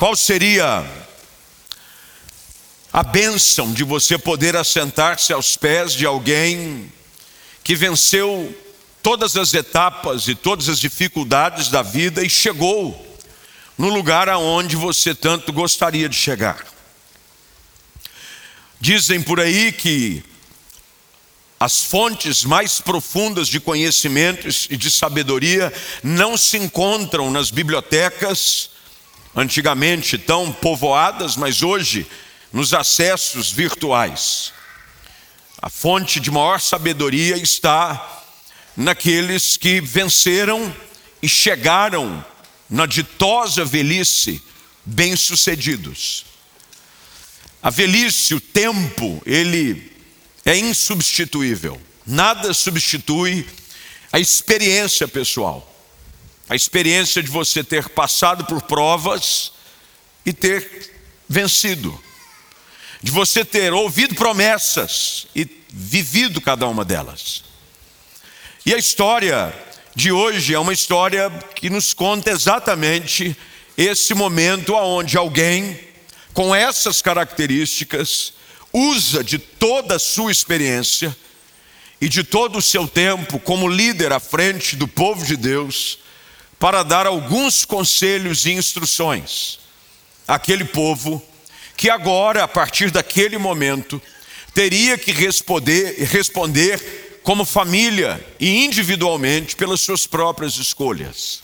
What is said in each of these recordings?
Qual seria a bênção de você poder assentar-se aos pés de alguém que venceu todas as etapas e todas as dificuldades da vida e chegou no lugar aonde você tanto gostaria de chegar. Dizem por aí que as fontes mais profundas de conhecimentos e de sabedoria não se encontram nas bibliotecas, antigamente tão povoadas, mas hoje nos acessos virtuais. A fonte de maior sabedoria está naqueles que venceram e chegaram na ditosa velhice bem-sucedidos. A velhice, o tempo, ele é insubstituível. Nada substitui a experiência pessoal. A experiência de você ter passado por provas e ter vencido. De você ter ouvido promessas e vivido cada uma delas. E a história de hoje é uma história que nos conta exatamente esse momento onde alguém com essas características usa de toda a sua experiência e de todo o seu tempo como líder à frente do povo de Deus para dar alguns conselhos e instruções àquele povo que agora, a partir daquele momento, teria que responder, responder como família e individualmente pelas suas próprias escolhas.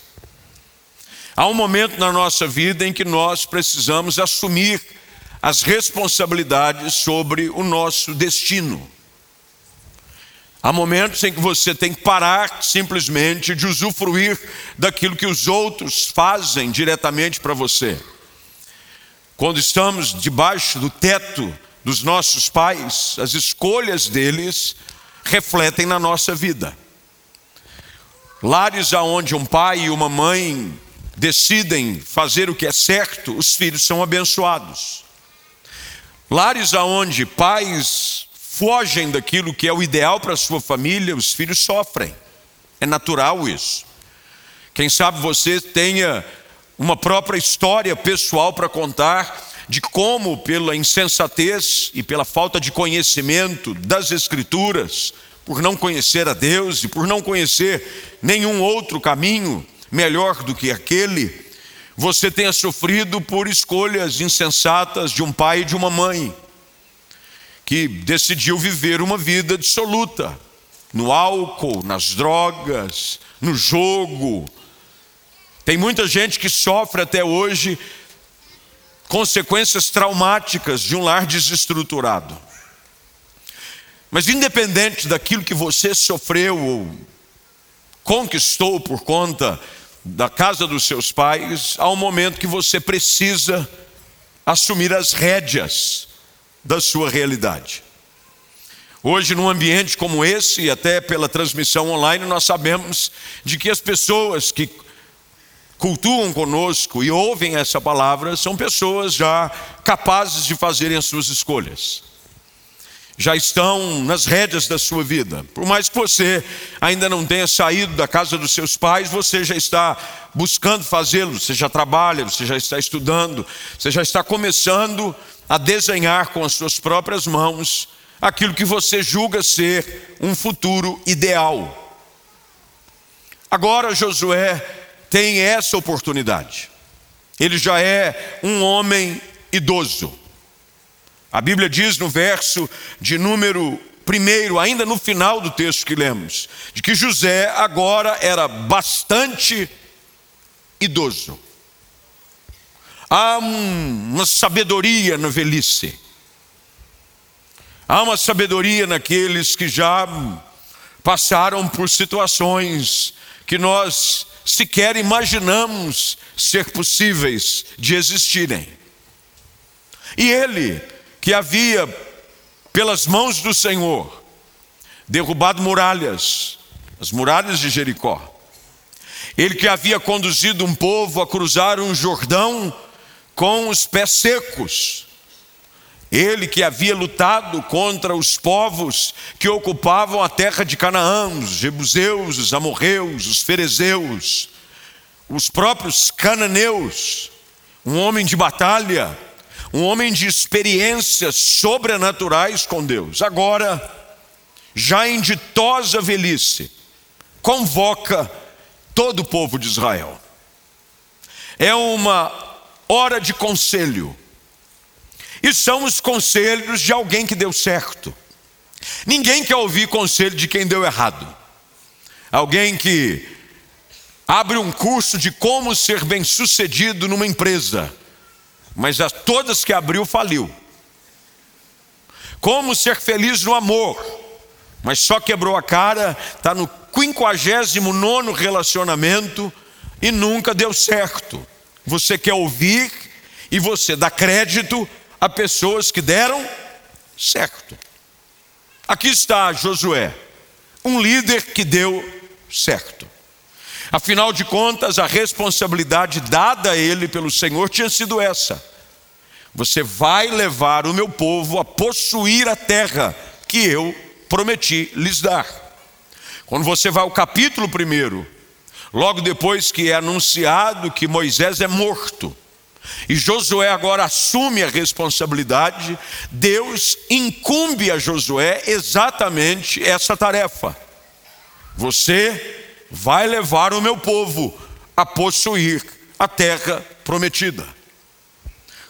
Há um momento na nossa vida em que nós precisamos assumir as responsabilidades sobre o nosso destino. Há momentos em que você tem que parar simplesmente de usufruir daquilo que os outros fazem diretamente para você. Quando estamos debaixo do teto dos nossos pais, as escolhas deles refletem na nossa vida. Lares aonde um pai e uma mãe decidem fazer o que é certo, os filhos são abençoados. Lares aonde pais fogem daquilo que é o ideal para a sua família, os filhos sofrem. É natural isso. Quem sabe você tenha uma própria história pessoal para contar de como, pela insensatez e pela falta de conhecimento das Escrituras, por não conhecer a Deus e por não conhecer nenhum outro caminho melhor do que aquele, você tenha sofrido por escolhas insensatas de um pai e de uma mãe, que decidiu viver uma vida dissoluta no álcool, nas drogas, no jogo. Tem muita gente que sofre até hoje consequências traumáticas de um lar desestruturado. Mas independente daquilo que você sofreu ou conquistou por conta da casa dos seus pais, há um momento que você precisa assumir as rédeas da sua realidade. Hoje, num ambiente como esse, e até pela transmissão online, nós sabemos de que as pessoas que cultuam conosco e ouvem essa palavra são pessoas já capazes de fazerem as suas escolhas. Já estão nas rédeas da sua vida. Por mais que você ainda não tenha saído da casa dos seus pais, você já está buscando fazê-lo, você já trabalha, você já está estudando, você já está começando a desenhar com as suas próprias mãos aquilo que você julga ser um futuro ideal. Agora Josué tem essa oportunidade. Ele já é um homem idoso. A Bíblia diz no verso de número primeiro, ainda no final do texto que lemos, de que José agora era bastante idoso. Há uma sabedoria na velhice. Há uma sabedoria naqueles que já passaram por situações que nós sequer imaginamos ser possíveis de existirem. E ele, que havia, pelas mãos do Senhor, derrubado muralhas, as muralhas de Jericó, ele que havia conduzido um povo a cruzar um Jordão com os pés secos, ele que havia lutado contra os povos que ocupavam a terra de Canaã, os jebuseus, os amorreus, os ferezeus, os próprios cananeus, um homem de batalha, um homem de experiências sobrenaturais com Deus. Agora, já em ditosa velhice, convoca todo o povo de Israel. É uma hora de conselho. E são os conselhos de alguém que deu certo. Ninguém quer ouvir conselho de quem deu errado. Alguém que abre um curso de como ser bem-sucedido numa empresa, mas a todas que abriu faliu. Como ser feliz no amor, mas só quebrou a cara, está no 59 relacionamento e nunca deu certo. Você quer ouvir e você dá crédito a pessoas que deram certo. Aqui está Josué, um líder que deu certo. Afinal de contas, a responsabilidade dada a ele pelo Senhor tinha sido essa: você vai levar o meu povo a possuir a terra que eu prometi lhes dar. Quando você vai ao capítulo primeiro, logo depois que é anunciado que Moisés é morto, e Josué agora assume a responsabilidade, Deus incumbe a Josué exatamente essa tarefa. Você vai levar o meu povo a possuir a terra prometida.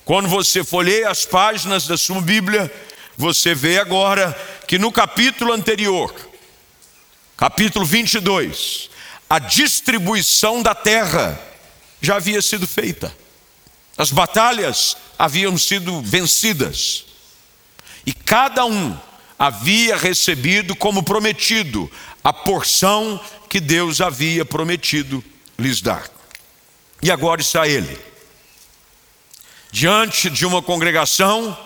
Quando você folheia as páginas da sua Bíblia, você vê agora que no capítulo anterior, capítulo 22, a distribuição da terra já havia sido feita. As batalhas haviam sido vencidas. E cada um havia recebido como prometido a porção que Deus havia prometido lhes dar. E agora está ele, diante de uma congregação,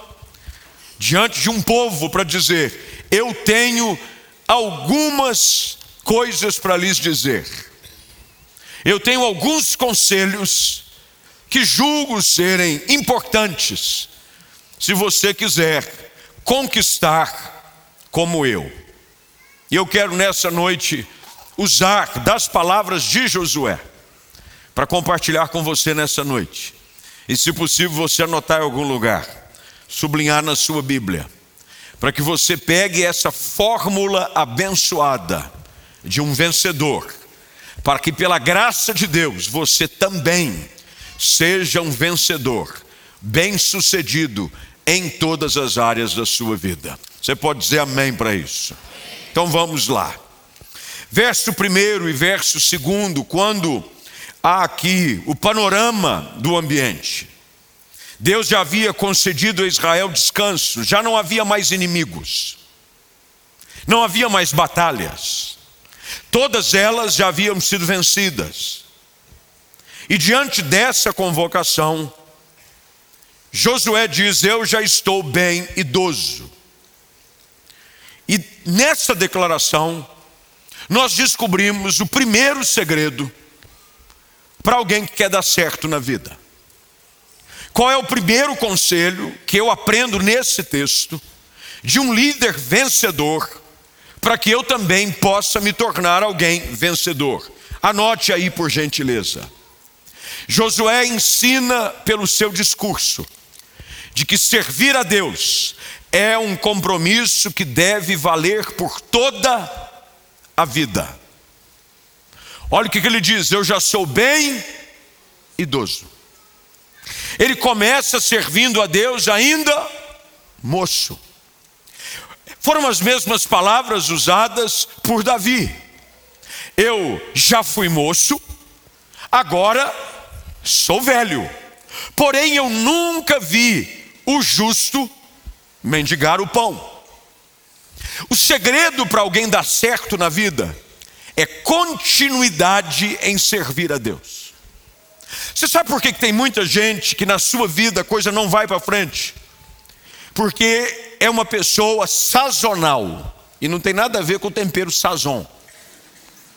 diante de um povo, para dizer: Eu tenho algumas coisas para lhes dizer, eu tenho alguns conselhos que julgo serem importantes, se você quiser conquistar como eu. E eu quero nessa noite usar das palavras de Josué para compartilhar com você nessa noite. E se possível, você anotar em algum lugar, sublinhar na sua Bíblia, para que você pegue essa fórmula abençoada de um vencedor, para que pela graça de Deus você também seja um vencedor, bem-sucedido em todas as áreas da sua vida. Você pode dizer amém para isso? Então vamos lá. Verso 1 e verso 2, quando há aqui o panorama do ambiente. Deus já havia concedido a Israel descanso, já não havia mais inimigos, não havia mais batalhas, todas elas já haviam sido vencidas. E diante dessa convocação, Josué diz: Eu já estou bem idoso. E nessa declaração, nós descobrimos o primeiro segredo para alguém que quer dar certo na vida. Qual é o primeiro conselho que eu aprendo nesse texto de um líder vencedor, para que eu também possa me tornar alguém vencedor? Anote aí, por gentileza. Josué ensina pelo seu discurso de que servir a Deus é um compromisso que deve valer por toda a vida. Olha o que ele diz: Eu já sou bem idoso. Ele começa servindo a Deus ainda moço. Foram as mesmas palavras usadas por Davi. Eu já fui moço, agora sou velho, porém eu nunca vi o justo mendigar o pão. O segredo para alguém dar certo na vida é continuidade em servir a Deus. Você sabe por que tem muita gente que na sua vida a coisa não vai para frente? Porque é uma pessoa sazonal e não tem nada a ver com o tempero sazon.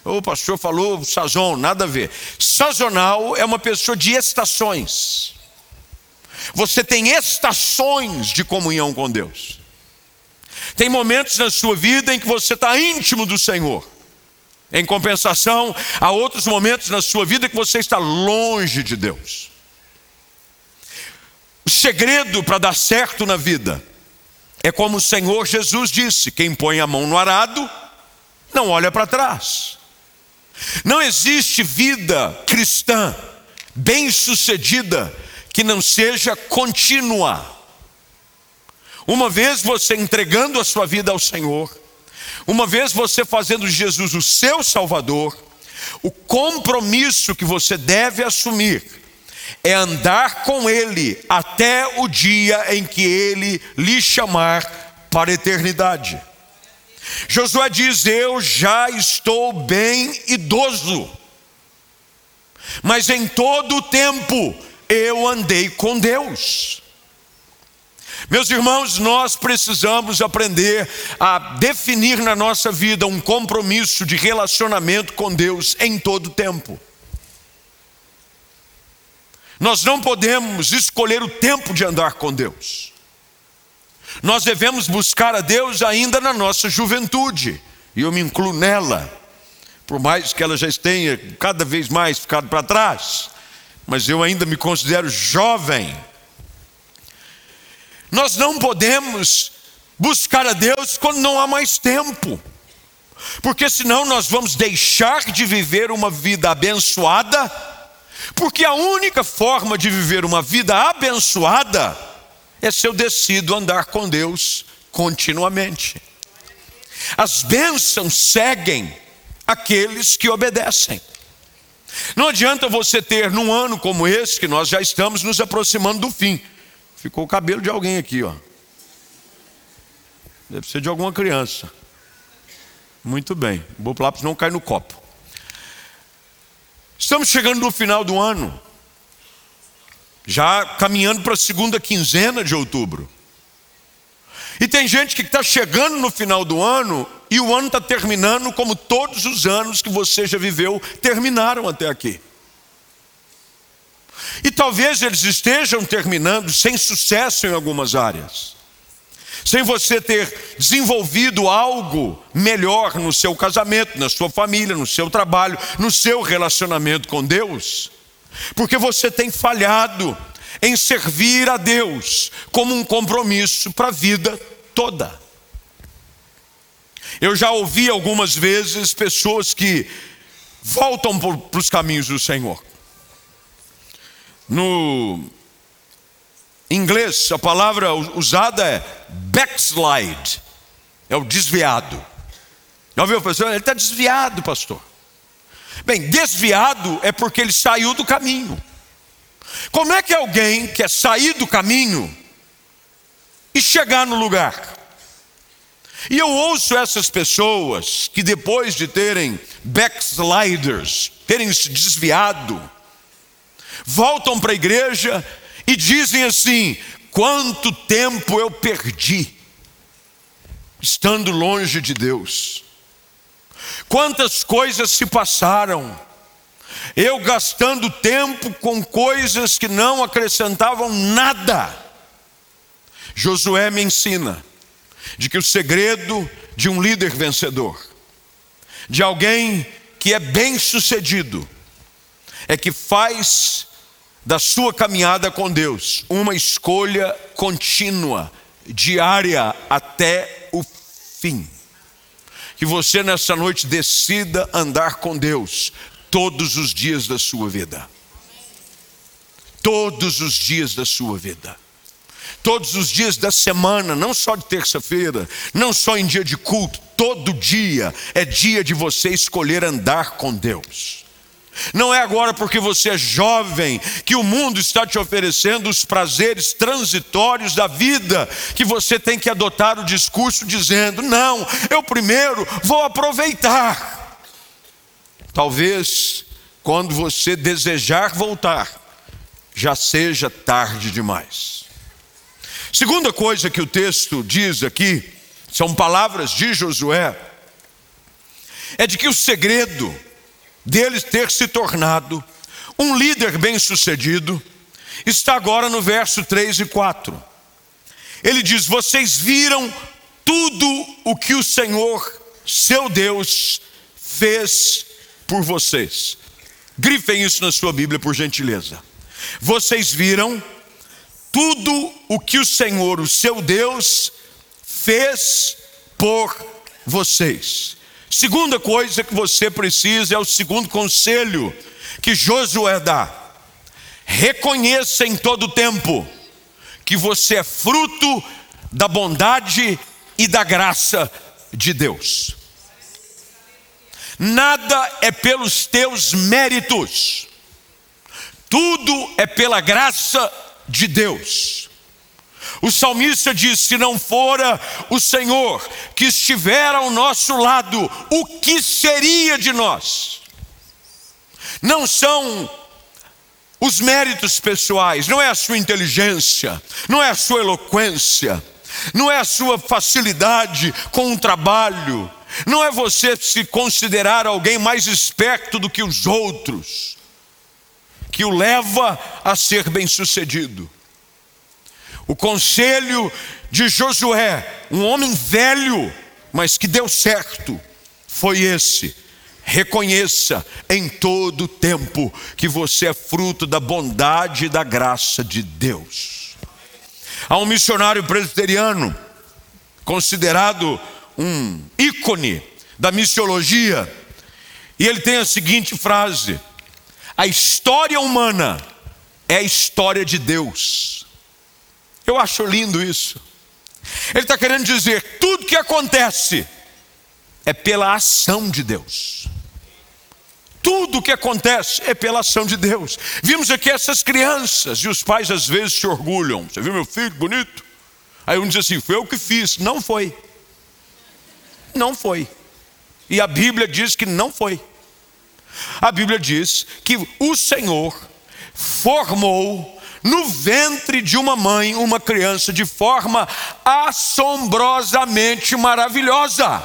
O pastor falou sazon, nada a ver. Sazonal é uma pessoa de estações. Você tem estações de comunhão com Deus. Tem momentos na sua vida em que você está íntimo do Senhor. Em compensação, há outros momentos na sua vida que você está longe de Deus. segredo para dar certo na vida é como o Senhor Jesus disse: quem põe a mão no arado, não olha para trás. Não existe vida cristã bem-sucedida que não seja contínua. Uma vez você entregando a sua vida ao Senhor, uma vez você fazendo Jesus o seu Salvador, o compromisso que você deve assumir é andar com Ele até o dia em que Ele lhe chamar para a eternidade. Josué diz: Eu já estou bem idoso, mas em todo o tempo eu andei com Deus. Meus irmãos, nós precisamos aprender a definir na nossa vida um compromisso de relacionamento com Deus em todo o tempo. Nós não podemos escolher o tempo de andar com Deus. Nós devemos buscar a Deus ainda na nossa juventude, e eu me incluo nela, por mais que ela já tenha cada vez mais ficado para trás, mas eu ainda me considero jovem. Nós não podemos buscar a Deus quando não há mais tempo, porque senão nós vamos deixar de viver uma vida abençoada, porque a única forma de viver uma vida abençoada é se eu decido andar com Deus continuamente. As bênçãos seguem aqueles que obedecem. Não adianta você ter num ano como esse, que nós já estamos nos aproximando do fim, Ficou o cabelo de alguém aqui, ó. Deve ser de alguma criança. Muito bem. O Boplápis não cai no copo. Estamos chegando no final do ano. Já caminhando para a segunda quinzena de outubro. E tem gente que está chegando no final do ano e o ano está terminando como todos os anos que você já viveu terminaram até aqui. E talvez eles estejam terminando sem sucesso em algumas áreas, sem você ter desenvolvido algo melhor no seu casamento, na sua família, no seu trabalho, no seu relacionamento com Deus, porque você tem falhado em servir a Deus como um compromisso para a vida toda. Eu já ouvi algumas vezes pessoas que voltam para os caminhos do Senhor. No inglês, a palavra usada é backslide, é o desviado. Já ouviu, pastor? Ele está desviado, pastor. Bem, desviado é porque ele saiu do caminho. Como é que alguém quer sair do caminho e chegar no lugar? E eu ouço essas pessoas que depois de terem backsliders, terem se desviado, voltam para a igreja e dizem assim: quanto tempo eu perdi estando longe de Deus, quantas coisas se passaram, eu gastando tempo com coisas que não acrescentavam nada. Josué me ensina de que o segredo de um líder vencedor, de alguém que é bem sucedido, é que faz da sua caminhada com Deus uma escolha contínua, diária até o fim. Que você nessa noite decida andar com Deus todos os dias da sua vida. Todos os dias da sua vida. Todos os dias da semana, não só de terça-feira, não só em dia de culto, todo dia é dia de você escolher andar com Deus. Não é agora porque você é jovem que o mundo está te oferecendo os prazeres transitórios da vida que você tem que adotar o discurso dizendo: não, eu primeiro vou aproveitar. Talvez quando você desejar voltar, já seja tarde demais. Segunda coisa que o texto diz aqui, são palavras de Josué, é de que o segredo dele ter se tornado um líder bem-sucedido, está agora no verso 3 e 4. Ele diz: Vocês viram tudo o que o Senhor, seu Deus, fez por vocês. Grifem isso na sua Bíblia, por gentileza. Vocês viram tudo o que o Senhor, o seu Deus, fez por vocês. Segunda coisa que você precisa é o segundo conselho que Josué dá. Reconheça em todo tempo que você é fruto da bondade e da graça de Deus. Nada é pelos teus méritos, tudo é pela graça de Deus. O salmista diz: se não fora o Senhor que estiver ao nosso lado, o que seria de nós? Não são os méritos pessoais, não é a sua inteligência, não é a sua eloquência, não é a sua facilidade com o trabalho, não é você se considerar alguém mais esperto do que os outros, que o leva a ser bem-sucedido. O conselho de Josué, um homem velho, mas que deu certo, foi esse: reconheça em todo tempo que você é fruto da bondade e da graça de Deus. Há um missionário presbiteriano, considerado um ícone da missiologia, e ele tem a seguinte frase: A história humana é a história de Deus. Eu acho lindo isso. Ele está querendo dizer: tudo que acontece é pela ação de Deus. Tudo que acontece é pela ação de Deus. Vimos aqui essas crianças e os pais às vezes se orgulham. Você viu meu filho bonito? Aí um diz assim: foi eu que fiz. Não foi. Não foi. E a Bíblia diz que não foi. A Bíblia diz que o Senhor formou no ventre de uma mãe uma criança de forma assombrosamente maravilhosa.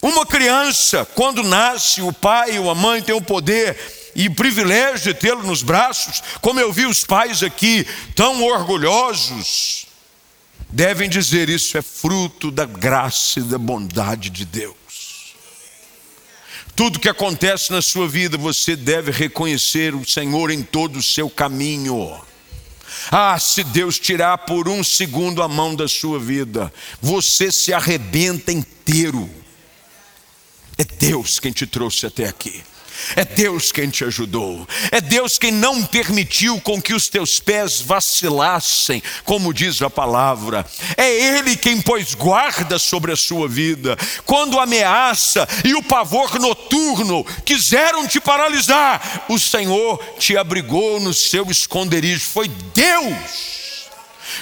Uma criança, quando nasce, o pai ou a mãe tem o poder e privilégio de tê-lo nos braços, como eu vi os pais aqui tão orgulhosos, devem dizer: Isso é fruto da graça e da bondade de Deus. Tudo que acontece na sua vida, você deve reconhecer o Senhor em todo o seu caminho. Ah, se Deus tirar por um segundo a mão da sua vida, você se arrebenta inteiro. É Deus quem te trouxe até aqui. É Deus quem te ajudou. É Deus quem não permitiu com que os teus pés vacilassem, como diz a palavra. É Ele quem pôs guarda sobre a sua vida. Quando a ameaça e o pavor noturno quiseram te paralisar, o Senhor te abrigou no seu esconderijo. Foi Deus.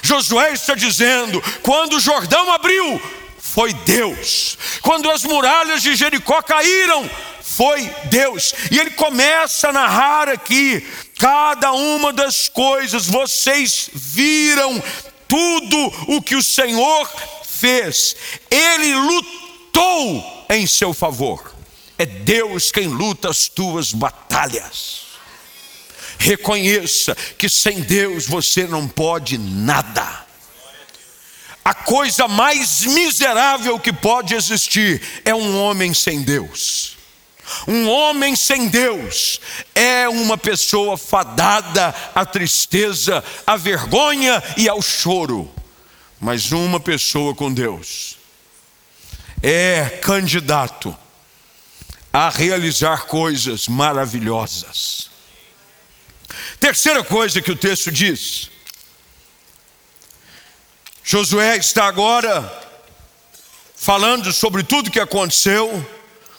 Josué está dizendo: quando o Jordão abriu, foi Deus. Quando as muralhas de Jericó caíram, foi Deus. E ele começa a narrar aqui cada uma das coisas. Vocês viram tudo o que o Senhor fez. Ele lutou em seu favor. É Deus quem luta as tuas batalhas. Reconheça que sem Deus você não pode nada. A coisa mais miserável que pode existir é um homem sem Deus. Um homem sem Deus é uma pessoa fadada à tristeza, à vergonha e ao choro. Mas uma pessoa com Deus é candidato a realizar coisas maravilhosas. Terceira coisa que o texto diz: Josué está agora falando sobre tudo que aconteceu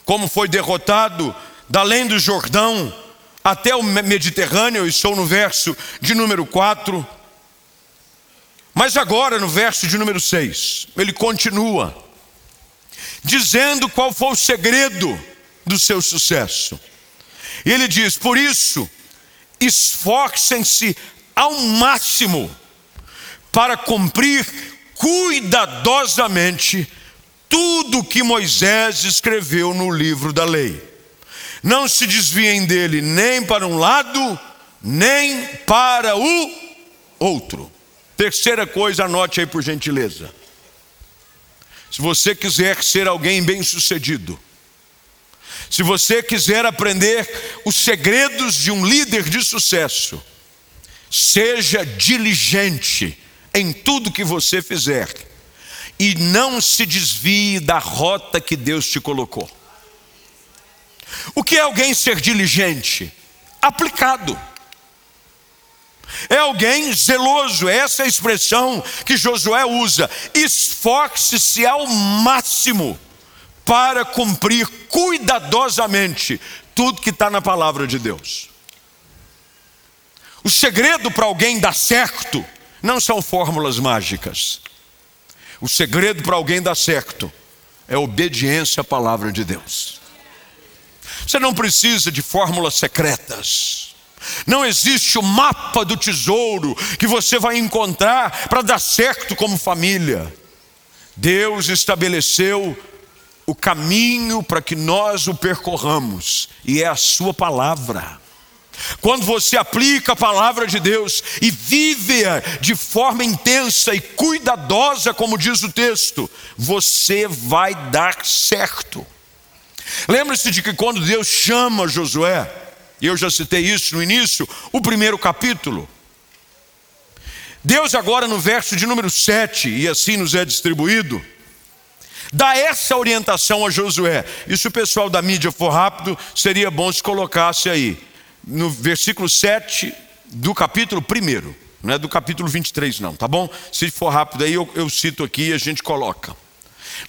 como foi derrotado da além do Jordão até o Mediterrâneo, estou no verso de número 4. Mas agora, no verso de número 6, ele continua, dizendo qual foi o segredo do seu sucesso. E ele diz: Por isso, esforcem-se ao máximo para cumprir cuidadosamente tudo que Moisés escreveu no livro da lei. Não se desviem dele nem para um lado, nem para o outro. Terceira coisa, anote aí por gentileza. Se você quiser ser alguém bem-sucedido, se você quiser aprender os segredos de um líder de sucesso, seja diligente em tudo que você fizer e não se desvie da rota que Deus te colocou. O que é alguém ser diligente? Aplicado. É alguém zeloso, essa é a expressão que Josué usa. Esforce-se ao máximo para cumprir cuidadosamente tudo que está na palavra de Deus. O segredo para alguém dar certo não são fórmulas mágicas. O segredo para alguém dar certo é obediência à palavra de Deus. Você não precisa de fórmulas secretas. Não existe o mapa do tesouro que você vai encontrar para dar certo como família. Deus estabeleceu o caminho para que nós o percorramos, e é a Sua palavra. Quando você aplica a palavra de Deus e vive-a de forma intensa e cuidadosa, como diz o texto, você vai dar certo. Lembre-se de que quando Deus chama Josué, e eu já citei isso no início, o primeiro capítulo. Deus, agora no verso de número 7, e assim nos é distribuído, dá essa orientação a Josué. Se o pessoal da mídia for rápido, seria bom se colocasse aí, no versículo 7 do capítulo 1, não é do capítulo 23, não, tá bom? Se for rápido aí, eu, eu cito aqui e a gente coloca.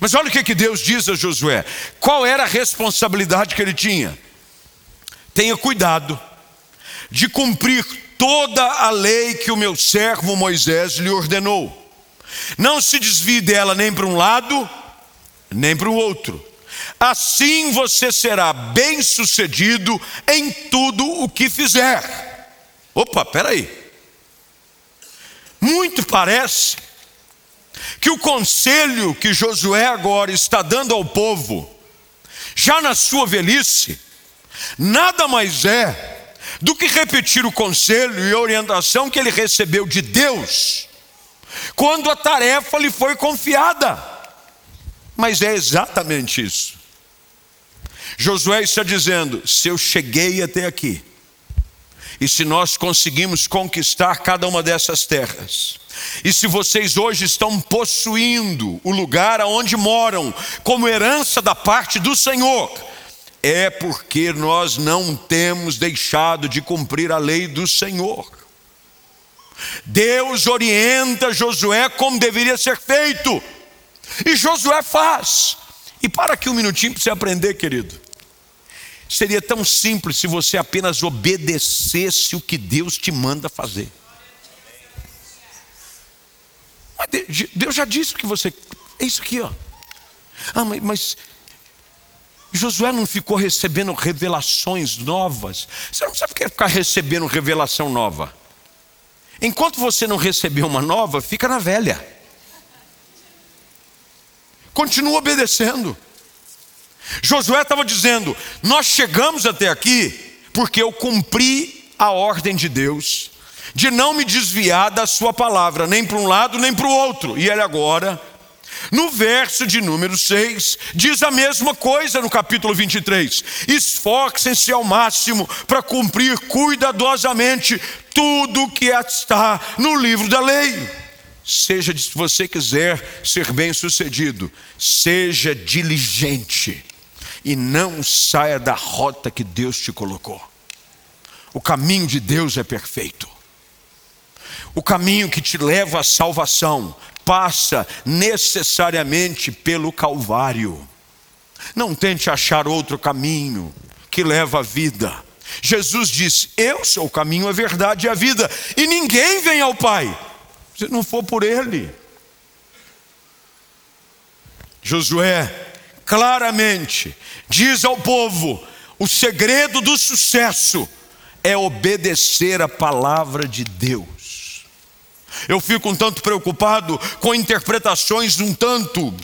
Mas olha o que, que Deus diz a Josué: qual era a responsabilidade que ele tinha? Tenha cuidado de cumprir toda a lei que o meu servo Moisés lhe ordenou. Não se desvie dela nem para um lado, nem para o outro. Assim você será bem-sucedido em tudo o que fizer. Opa, peraí. Muito parece que o conselho que Josué agora está dando ao povo, já na sua velhice, nada mais é do que repetir o conselho e a orientação que ele recebeu de Deus, quando a tarefa lhe foi confiada. Mas é exatamente isso. Josué está dizendo: se eu cheguei até aqui, e se nós conseguimos conquistar cada uma dessas terras, e se vocês hoje estão possuindo o lugar aonde moram, como herança da parte do Senhor, é porque nós não temos deixado de cumprir a lei do Senhor. Deus orienta Josué como deveria ser feito, e Josué faz. E para aqui um minutinho para você aprender, querido. Seria tão simples se você apenas obedecesse o que Deus te manda fazer. Deus já disse que você. É isso aqui, ó. Ah, mas, mas Josué não ficou recebendo revelações novas. Você não sabe o que é ficar recebendo revelação nova. Enquanto você não receber uma nova, fica na velha. Continua obedecendo. Josué estava dizendo: Nós chegamos até aqui porque eu cumpri a ordem de Deus de não me desviar da sua palavra, nem para um lado nem para o outro. E ele agora, no verso de número 6, diz a mesma coisa no capítulo 23: esforcem-se ao máximo para cumprir cuidadosamente tudo que está no livro da lei. Seja, se você quiser ser bem-sucedido, seja diligente e não saia da rota que Deus te colocou. O caminho de Deus é perfeito. O caminho que te leva à salvação passa necessariamente pelo Calvário. Não tente achar outro caminho que leva à vida. Jesus disse: Eu sou o caminho, a verdade e a vida, e ninguém vem ao Pai se não for por Ele. Josué claramente diz ao povo: o segredo do sucesso é obedecer a palavra de Deus. Eu fico um tanto preocupado com interpretações um tanto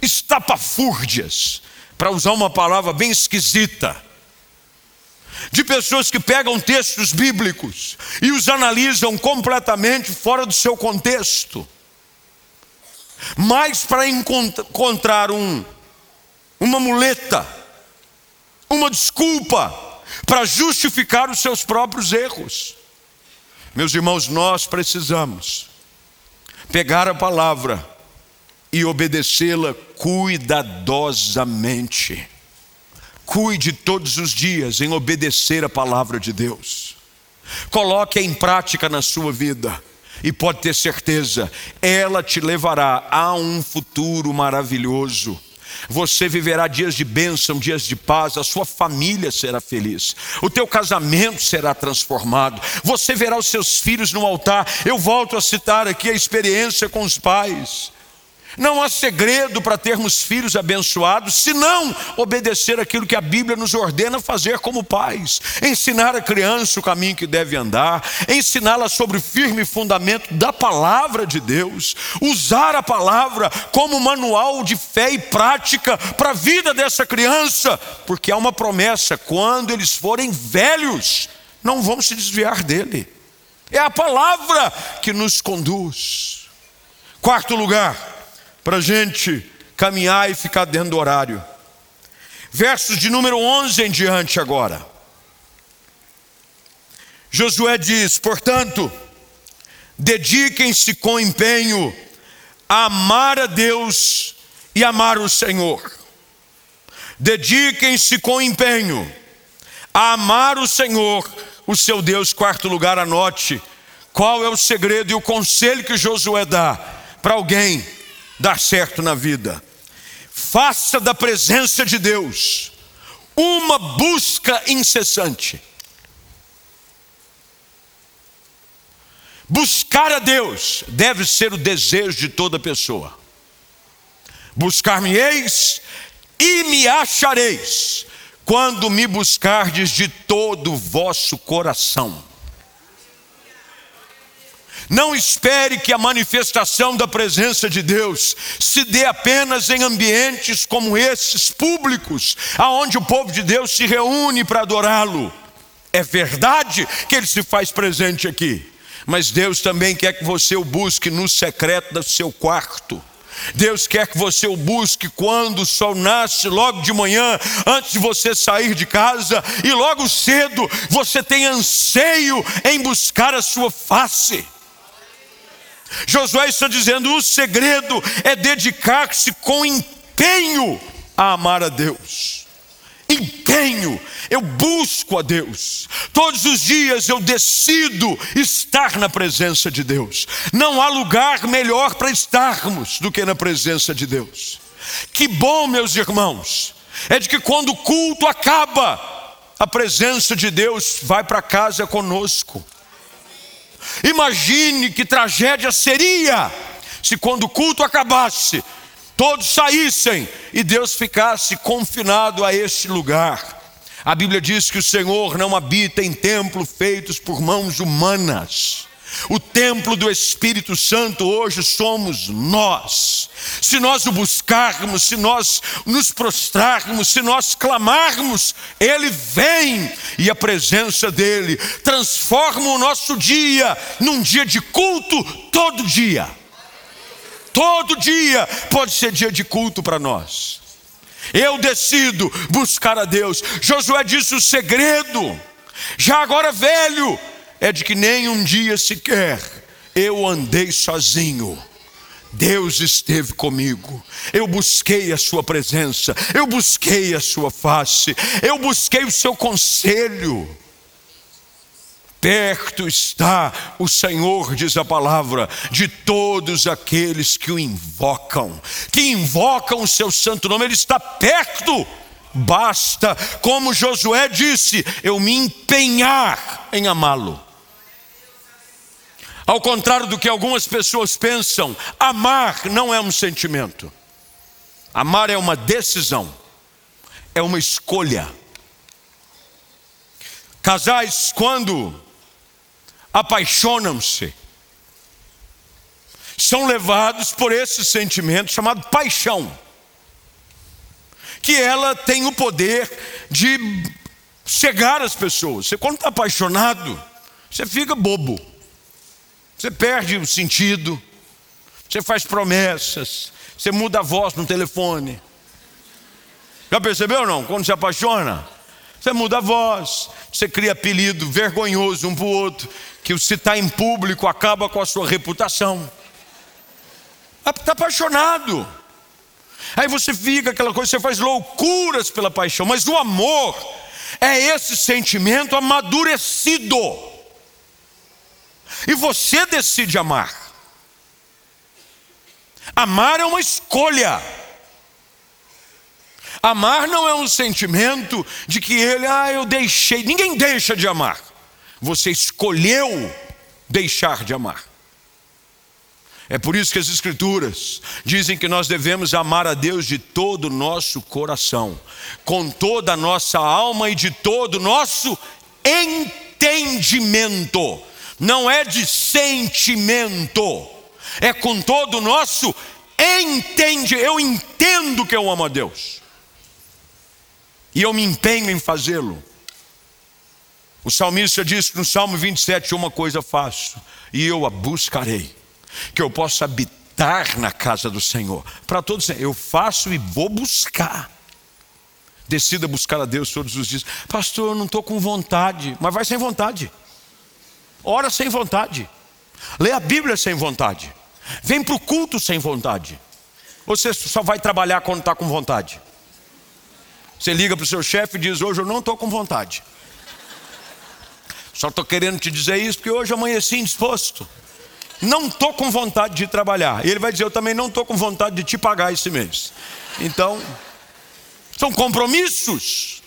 estapafúrdias, para usar uma palavra bem esquisita, de pessoas que pegam textos bíblicos e os analisam completamente fora do seu contexto, mas para encontrar um, uma muleta, uma desculpa para justificar os seus próprios erros. Meus irmãos, nós precisamos pegar a palavra e obedecê-la cuidadosamente. Cuide todos os dias em obedecer a palavra de Deus. Coloque em prática na sua vida e pode ter certeza, ela te levará a um futuro maravilhoso. Você viverá dias de bênção, dias de paz, a sua família será feliz, o teu casamento será transformado, você verá os seus filhos no altar. Eu volto a citar aqui a experiência com os pais. Não há segredo para termos filhos abençoados, se não obedecer aquilo que a Bíblia nos ordena fazer como pais. Ensinar a criança o caminho que deve andar, ensiná-la sobre o firme fundamento da palavra de Deus, usar a palavra como manual de fé e prática para a vida dessa criança, porque há uma promessa: quando eles forem velhos, não vão se desviar dele. É a palavra que nos conduz. Quarto lugar, para a gente caminhar e ficar dentro do horário. Versos de número 11 em diante agora. Josué diz: portanto, dediquem-se com empenho a amar a Deus e amar o Senhor. Dediquem-se com empenho a amar o Senhor, o seu Deus. Quarto lugar, anote qual é o segredo e o conselho que Josué dá para alguém dar certo na vida. Faça da presença de Deus uma busca incessante. Buscar a Deus deve ser o desejo de toda pessoa. Buscar-me-eis e me achareis, quando me buscardes de todo o vosso coração. Não espere que a manifestação da presença de Deus se dê apenas em ambientes como esses públicos, aonde o povo de Deus se reúne para adorá-lo. É verdade que ele se faz presente aqui, mas Deus também quer que você o busque no secreto do seu quarto. Deus quer que você o busque quando o sol nasce, logo de manhã, antes de você sair de casa, e logo cedo você tem anseio em buscar a sua face. Josué está dizendo: o segredo é dedicar-se com empenho a amar a Deus. Empenho, eu busco a Deus, todos os dias eu decido estar na presença de Deus. Não há lugar melhor para estarmos do que na presença de Deus. Que bom, meus irmãos, é de que quando o culto acaba, a presença de Deus vai para casa conosco. Imagine que tragédia seria se, quando o culto acabasse, todos saíssem e Deus ficasse confinado a este lugar. A Bíblia diz que o Senhor não habita em templos feitos por mãos humanas. O templo do Espírito Santo hoje somos nós. Se nós o buscarmos, se nós nos prostrarmos, se nós clamarmos, Ele vem e a presença dEle transforma o nosso dia num dia de culto todo dia. Todo dia pode ser dia de culto para nós. Eu decido buscar a Deus. Josué disse o segredo, já agora velho, é de que nem um dia sequer eu andei sozinho. Deus esteve comigo, eu busquei a Sua presença, eu busquei a Sua face, eu busquei o Seu conselho. Perto está o Senhor, diz a palavra, de todos aqueles que o invocam, que invocam o Seu santo nome, Ele está perto. Basta, como Josué disse, eu me empenhar em amá-lo. Ao contrário do que algumas pessoas pensam, amar não é um sentimento. Amar é uma decisão, é uma escolha. Casais, quando apaixonam-se, são levados por esse sentimento chamado paixão, que ela tem o poder de cegar as pessoas. Você, quando está apaixonado, você fica bobo. Você perde o sentido, você faz promessas, você muda a voz no telefone. Já percebeu ou não? Quando se apaixona, você muda a voz, Você cria apelido vergonhoso um para o outro, que o citar em público acaba com a sua reputação. Está apaixonado. Aí você fica aquela coisa, você faz loucuras pela paixão, mas o amor é esse sentimento amadurecido. E você decide amar. Amar é uma escolha. Amar não é um sentimento de que ele, ah, eu deixei. Ninguém deixa de amar. Você escolheu deixar de amar. É por isso que as Escrituras dizem que nós devemos amar a Deus de todo o nosso coração, com toda a nossa alma e de todo o nosso entendimento. Não é de sentimento, é com todo o nosso entende. Eu entendo que eu amo a Deus, e eu me empenho em fazê-lo. O salmista diz no Salmo 27: Uma coisa faço, e eu a buscarei que eu possa habitar na casa do Senhor. Para todos, eu faço e vou buscar. Decida buscar a Deus todos os dias. Pastor, eu não estou com vontade, mas vai sem vontade. Ora sem vontade. Lê a Bíblia sem vontade. Vem para o culto sem vontade. Você só vai trabalhar quando está com vontade. Você liga para o seu chefe e diz: Hoje eu não estou com vontade. Só estou querendo te dizer isso porque hoje amanheci indisposto não estou com vontade de trabalhar. E ele vai dizer: Eu também não estou com vontade de te pagar esse mês. Então, são compromissos.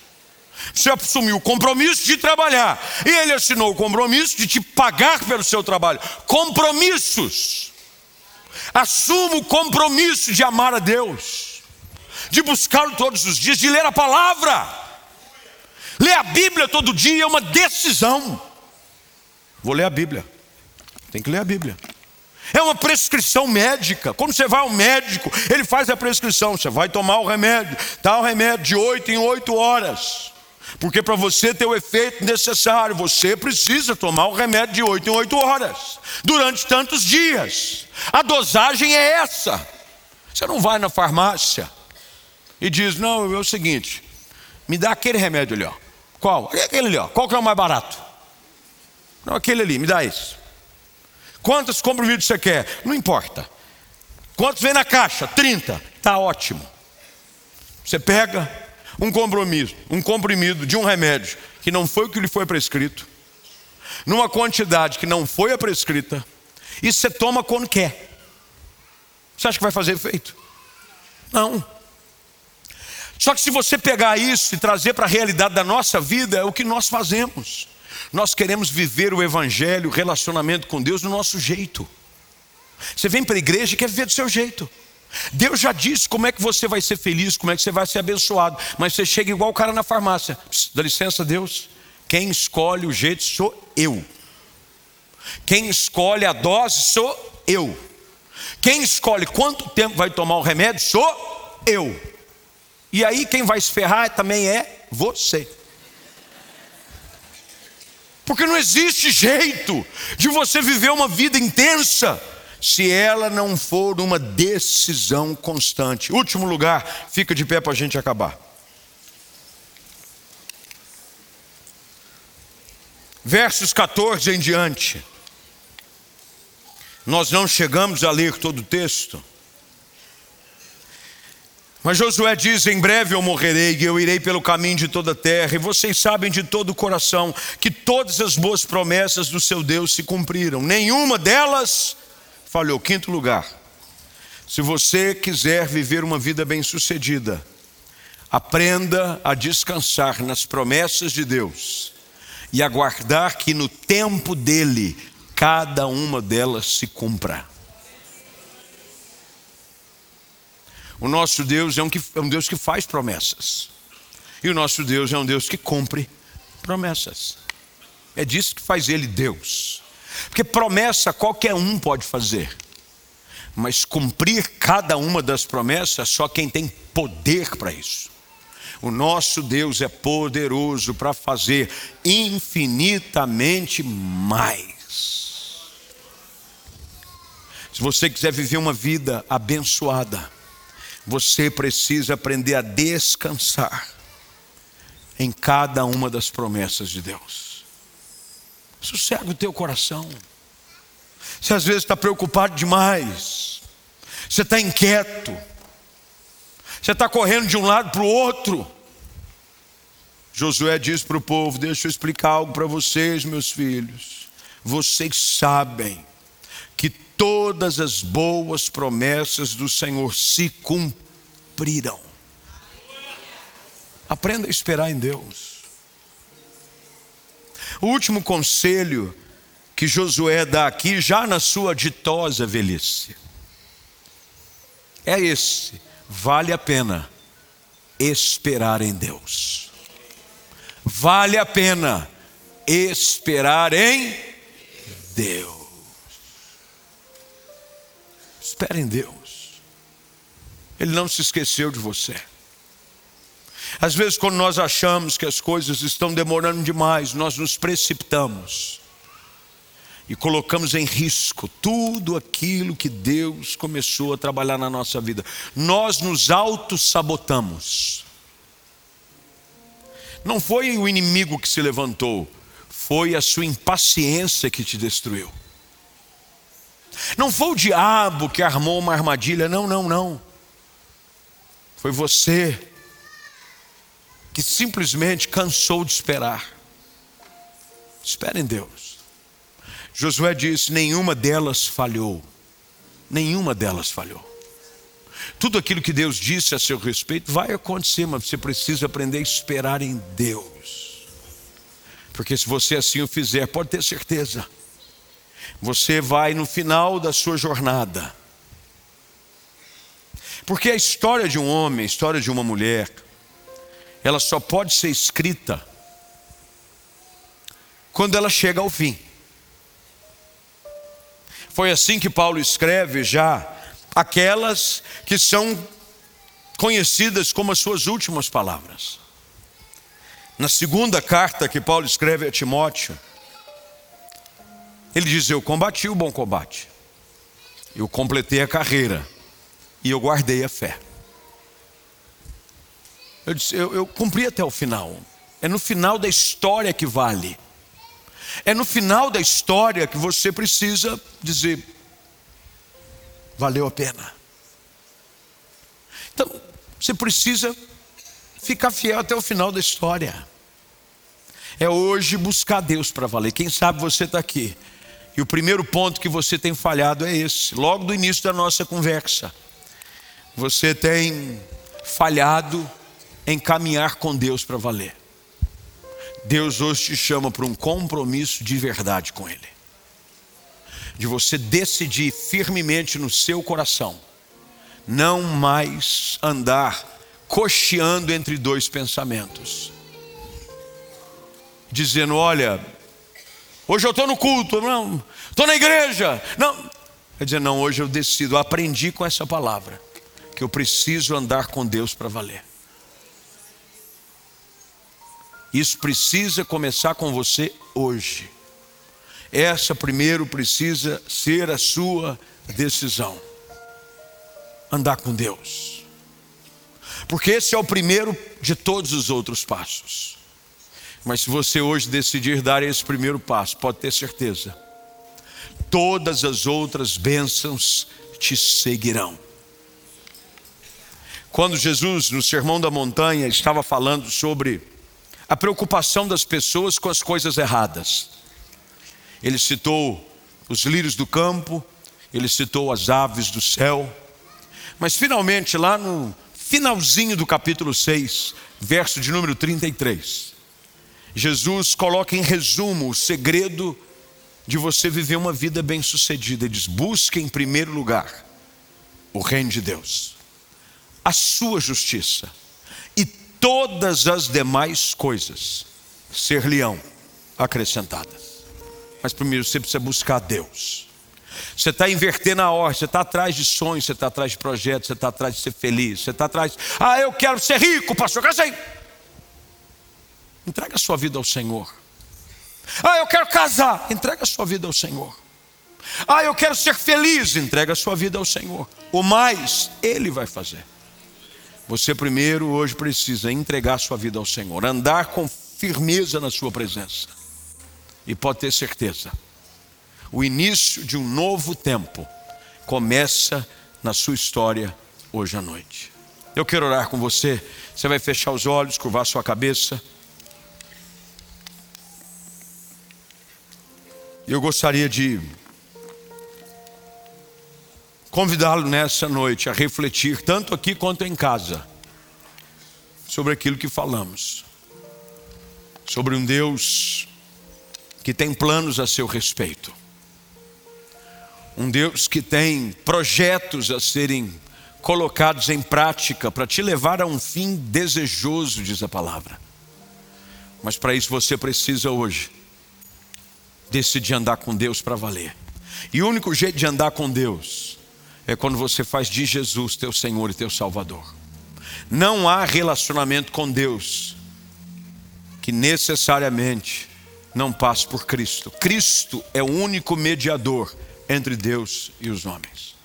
Você assumiu o compromisso de trabalhar, e ele assinou o compromisso de te pagar pelo seu trabalho. Compromissos. Assuma o compromisso de amar a Deus, de buscá-lo todos os dias, de ler a palavra. Ler a Bíblia todo dia é uma decisão. Vou ler a Bíblia. Tem que ler a Bíblia. É uma prescrição médica. Quando você vai ao médico, ele faz a prescrição. Você vai tomar o remédio, tal remédio de oito em oito horas. Porque para você ter o efeito necessário, você precisa tomar o remédio de oito em oito horas, durante tantos dias. A dosagem é essa. Você não vai na farmácia e diz: Não, é o seguinte, me dá aquele remédio ali, ó. Qual? Aquele ali, ó. Qual que é o mais barato? Não, aquele ali, me dá esse. Quantos comprimidos você quer? Não importa. Quantos vem na caixa? 30. Está ótimo. Você pega um compromisso, um comprimido de um remédio que não foi o que lhe foi prescrito, numa quantidade que não foi a prescrita, e você toma quando quer. Você acha que vai fazer efeito? Não. Só que se você pegar isso e trazer para a realidade da nossa vida, é o que nós fazemos. Nós queremos viver o Evangelho, o relacionamento com Deus do nosso jeito. Você vem para a igreja e quer viver do seu jeito. Deus já disse como é que você vai ser feliz, como é que você vai ser abençoado. Mas você chega igual o cara na farmácia. Pss, dá licença, Deus. Quem escolhe o jeito sou eu. Quem escolhe a dose sou eu. Quem escolhe quanto tempo vai tomar o remédio sou eu. E aí quem vai se ferrar também é você. Porque não existe jeito de você viver uma vida intensa se ela não for uma decisão constante. Último lugar, fica de pé para a gente acabar. Versos 14 em diante. Nós não chegamos a ler todo o texto. Mas Josué diz: Em breve eu morrerei, e eu irei pelo caminho de toda a terra, e vocês sabem de todo o coração que todas as boas promessas do seu Deus se cumpriram, nenhuma delas falhou. Quinto lugar, se você quiser viver uma vida bem-sucedida, aprenda a descansar nas promessas de Deus e aguardar que no tempo dele cada uma delas se cumpra. O nosso Deus é um, que, é um Deus que faz promessas. E o nosso Deus é um Deus que cumpre promessas. É disso que faz ele Deus. Porque promessa qualquer um pode fazer. Mas cumprir cada uma das promessas só quem tem poder para isso. O nosso Deus é poderoso para fazer infinitamente mais. Se você quiser viver uma vida abençoada, você precisa aprender a descansar em cada uma das promessas de Deus. Sossega o teu coração. Você às vezes está preocupado demais, você está inquieto, você está correndo de um lado para o outro. Josué diz para o povo: Deixa eu explicar algo para vocês, meus filhos. Vocês sabem que todas as boas promessas do Senhor se cumprirão. Aprenda a esperar em Deus. O último conselho que Josué dá aqui, já na sua ditosa velhice, é esse: vale a pena esperar em Deus. Vale a pena esperar em Deus. Espere em Deus. Ele não se esqueceu de você. Às vezes, quando nós achamos que as coisas estão demorando demais, nós nos precipitamos e colocamos em risco tudo aquilo que Deus começou a trabalhar na nossa vida. Nós nos auto-sabotamos. Não foi o inimigo que se levantou, foi a sua impaciência que te destruiu. Não foi o diabo que armou uma armadilha, não, não, não. Foi você que simplesmente cansou de esperar. Espere em Deus. Josué disse: nenhuma delas falhou. Nenhuma delas falhou. Tudo aquilo que Deus disse a seu respeito vai acontecer, mas você precisa aprender a esperar em Deus. Porque se você assim o fizer, pode ter certeza, você vai no final da sua jornada. Porque a história de um homem, a história de uma mulher, ela só pode ser escrita quando ela chega ao fim. Foi assim que Paulo escreve já aquelas que são conhecidas como as suas últimas palavras. Na segunda carta que Paulo escreve a Timóteo, ele diz: Eu combati o bom combate, eu completei a carreira e eu guardei a fé. Eu, disse, eu, eu cumpri até o final. É no final da história que vale. É no final da história que você precisa dizer: valeu a pena. Então, você precisa ficar fiel até o final da história. É hoje buscar Deus para valer. Quem sabe você está aqui. E o primeiro ponto que você tem falhado é esse, logo do início da nossa conversa. Você tem falhado em caminhar com Deus para valer. Deus hoje te chama para um compromisso de verdade com Ele de você decidir firmemente no seu coração, não mais andar cocheando entre dois pensamentos, dizendo: olha, hoje eu estou no culto, não, estou na igreja, não. Quer dizer, não, hoje eu decido, aprendi com essa palavra, que eu preciso andar com Deus para valer. Isso precisa começar com você hoje. Essa primeiro precisa ser a sua decisão. Andar com Deus. Porque esse é o primeiro de todos os outros passos. Mas se você hoje decidir dar esse primeiro passo, pode ter certeza, todas as outras bênçãos te seguirão. Quando Jesus, no Sermão da Montanha, estava falando sobre a preocupação das pessoas com as coisas erradas, ele citou os lírios do campo, ele citou as aves do céu. Mas finalmente, lá no finalzinho do capítulo 6, verso de número 33, Jesus coloca em resumo o segredo de você viver uma vida bem-sucedida. Ele diz: busque em primeiro lugar o reino de Deus, a sua justiça, todas as demais coisas ser-lhe-ão acrescentadas. Mas primeiro você precisa buscar Deus. Você está invertendo a ordem, você está atrás de sonhos, você está atrás de projetos, você está atrás de ser feliz, você está atrás, ah, eu quero ser rico, pastor, ser. Entrega a sua vida ao Senhor. Ah, eu quero casar, entrega a sua vida ao Senhor. Ah, eu quero ser feliz, entrega a sua vida ao Senhor. O mais, Ele vai fazer. Você primeiro hoje precisa entregar sua vida ao Senhor, andar com firmeza na sua presença. E pode ter certeza, o início de um novo tempo começa na sua história hoje à noite. Eu quero orar com você. Você vai fechar os olhos, curvar sua cabeça. Eu gostaria de convidá-lo nessa noite a refletir, tanto aqui quanto em casa, sobre aquilo que falamos, sobre um Deus que tem planos a seu respeito, um Deus que tem projetos a serem colocados em prática para te levar a um fim desejoso, diz a palavra. Mas para isso você precisa hoje decidir andar com Deus para valer. E o único jeito de andar com Deus é quando você faz de Jesus teu Senhor e teu Salvador. Não há relacionamento com Deus que necessariamente não passe por Cristo. Cristo é o único mediador entre Deus e os homens.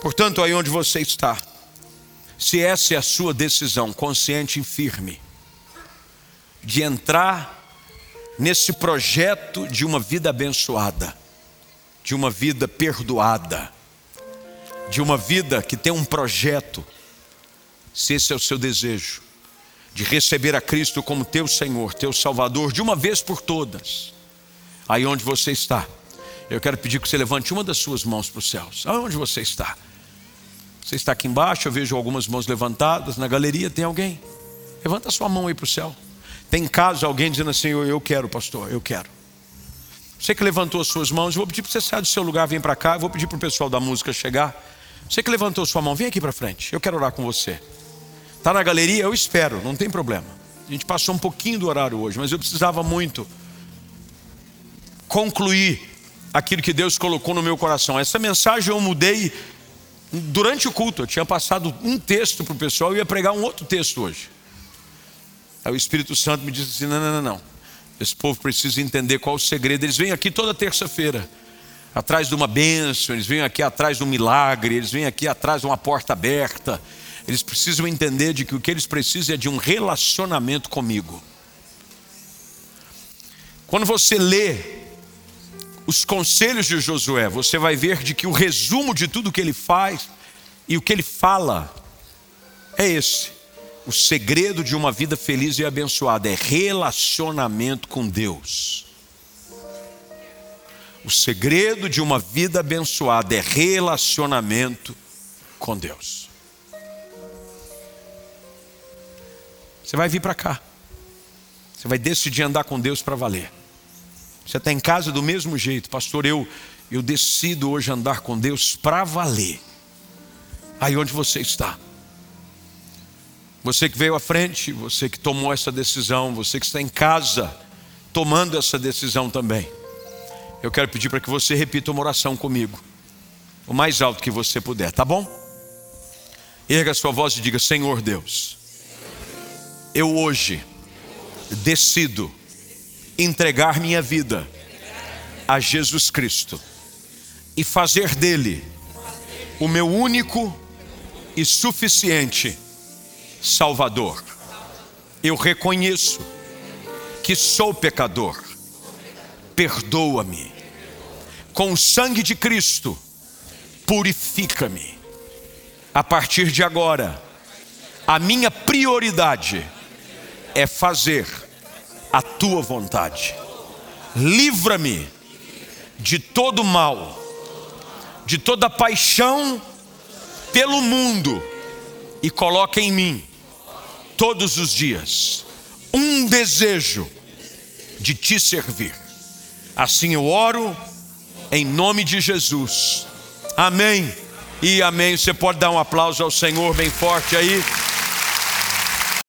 Portanto, aí onde você está, se essa é a sua decisão consciente e firme de entrar nesse projeto de uma vida abençoada, de uma vida perdoada, de uma vida que tem um projeto, se esse é o seu desejo, de receber a Cristo como teu Senhor, teu Salvador, de uma vez por todas, aí onde você está, eu quero pedir que você levante uma das suas mãos para os céus. Aonde você está? Você está aqui embaixo, eu vejo algumas mãos levantadas, na galeria tem alguém. Levanta a sua mão aí para o céu. Tem caso alguém dizendo assim: Eu quero, pastor, eu quero. Você que levantou as suas mãos, eu vou pedir para você sair do seu lugar, vem para cá. Eu vou pedir para o pessoal da música chegar. Você que levantou sua mão, vem aqui para frente. Eu quero orar com você. Está na galeria? Eu espero, não tem problema. A gente passou um pouquinho do horário hoje, mas eu precisava muito concluir aquilo que Deus colocou no meu coração. Essa mensagem eu mudei durante o culto. Eu tinha passado um texto para o pessoal e ia pregar um outro texto hoje. Aí o Espírito Santo me disse assim: não, não, não, não. Esse povo precisa entender qual o segredo. Eles vêm aqui toda terça-feira atrás de uma bênção, eles vêm aqui atrás de um milagre, eles vêm aqui atrás de uma porta aberta. Eles precisam entender de que o que eles precisam é de um relacionamento comigo. Quando você lê os conselhos de Josué, você vai ver de que o resumo de tudo que ele faz e o que ele fala é esse. O segredo de uma vida feliz e abençoada é relacionamento com Deus. O segredo de uma vida abençoada é relacionamento com Deus. Você vai vir para cá. Você vai decidir andar com Deus para valer. Você está em casa do mesmo jeito, pastor. Eu, eu decido hoje andar com Deus para valer. Aí onde você está? Você que veio à frente, você que tomou essa decisão, você que está em casa tomando essa decisão também eu quero pedir para que você repita uma oração comigo, o mais alto que você puder, tá bom? Erga sua voz e diga: Senhor Deus, eu hoje decido entregar minha vida a Jesus Cristo e fazer dele o meu único e suficiente Salvador. Eu reconheço que sou pecador, perdoa-me com o sangue de Cristo, purifica-me. A partir de agora, a minha prioridade é fazer a tua vontade. Livra-me de todo mal, de toda paixão pelo mundo e coloca em mim todos os dias um desejo de te servir. Assim eu oro em nome de Jesus. Amém e amém. Você pode dar um aplauso ao Senhor bem forte aí.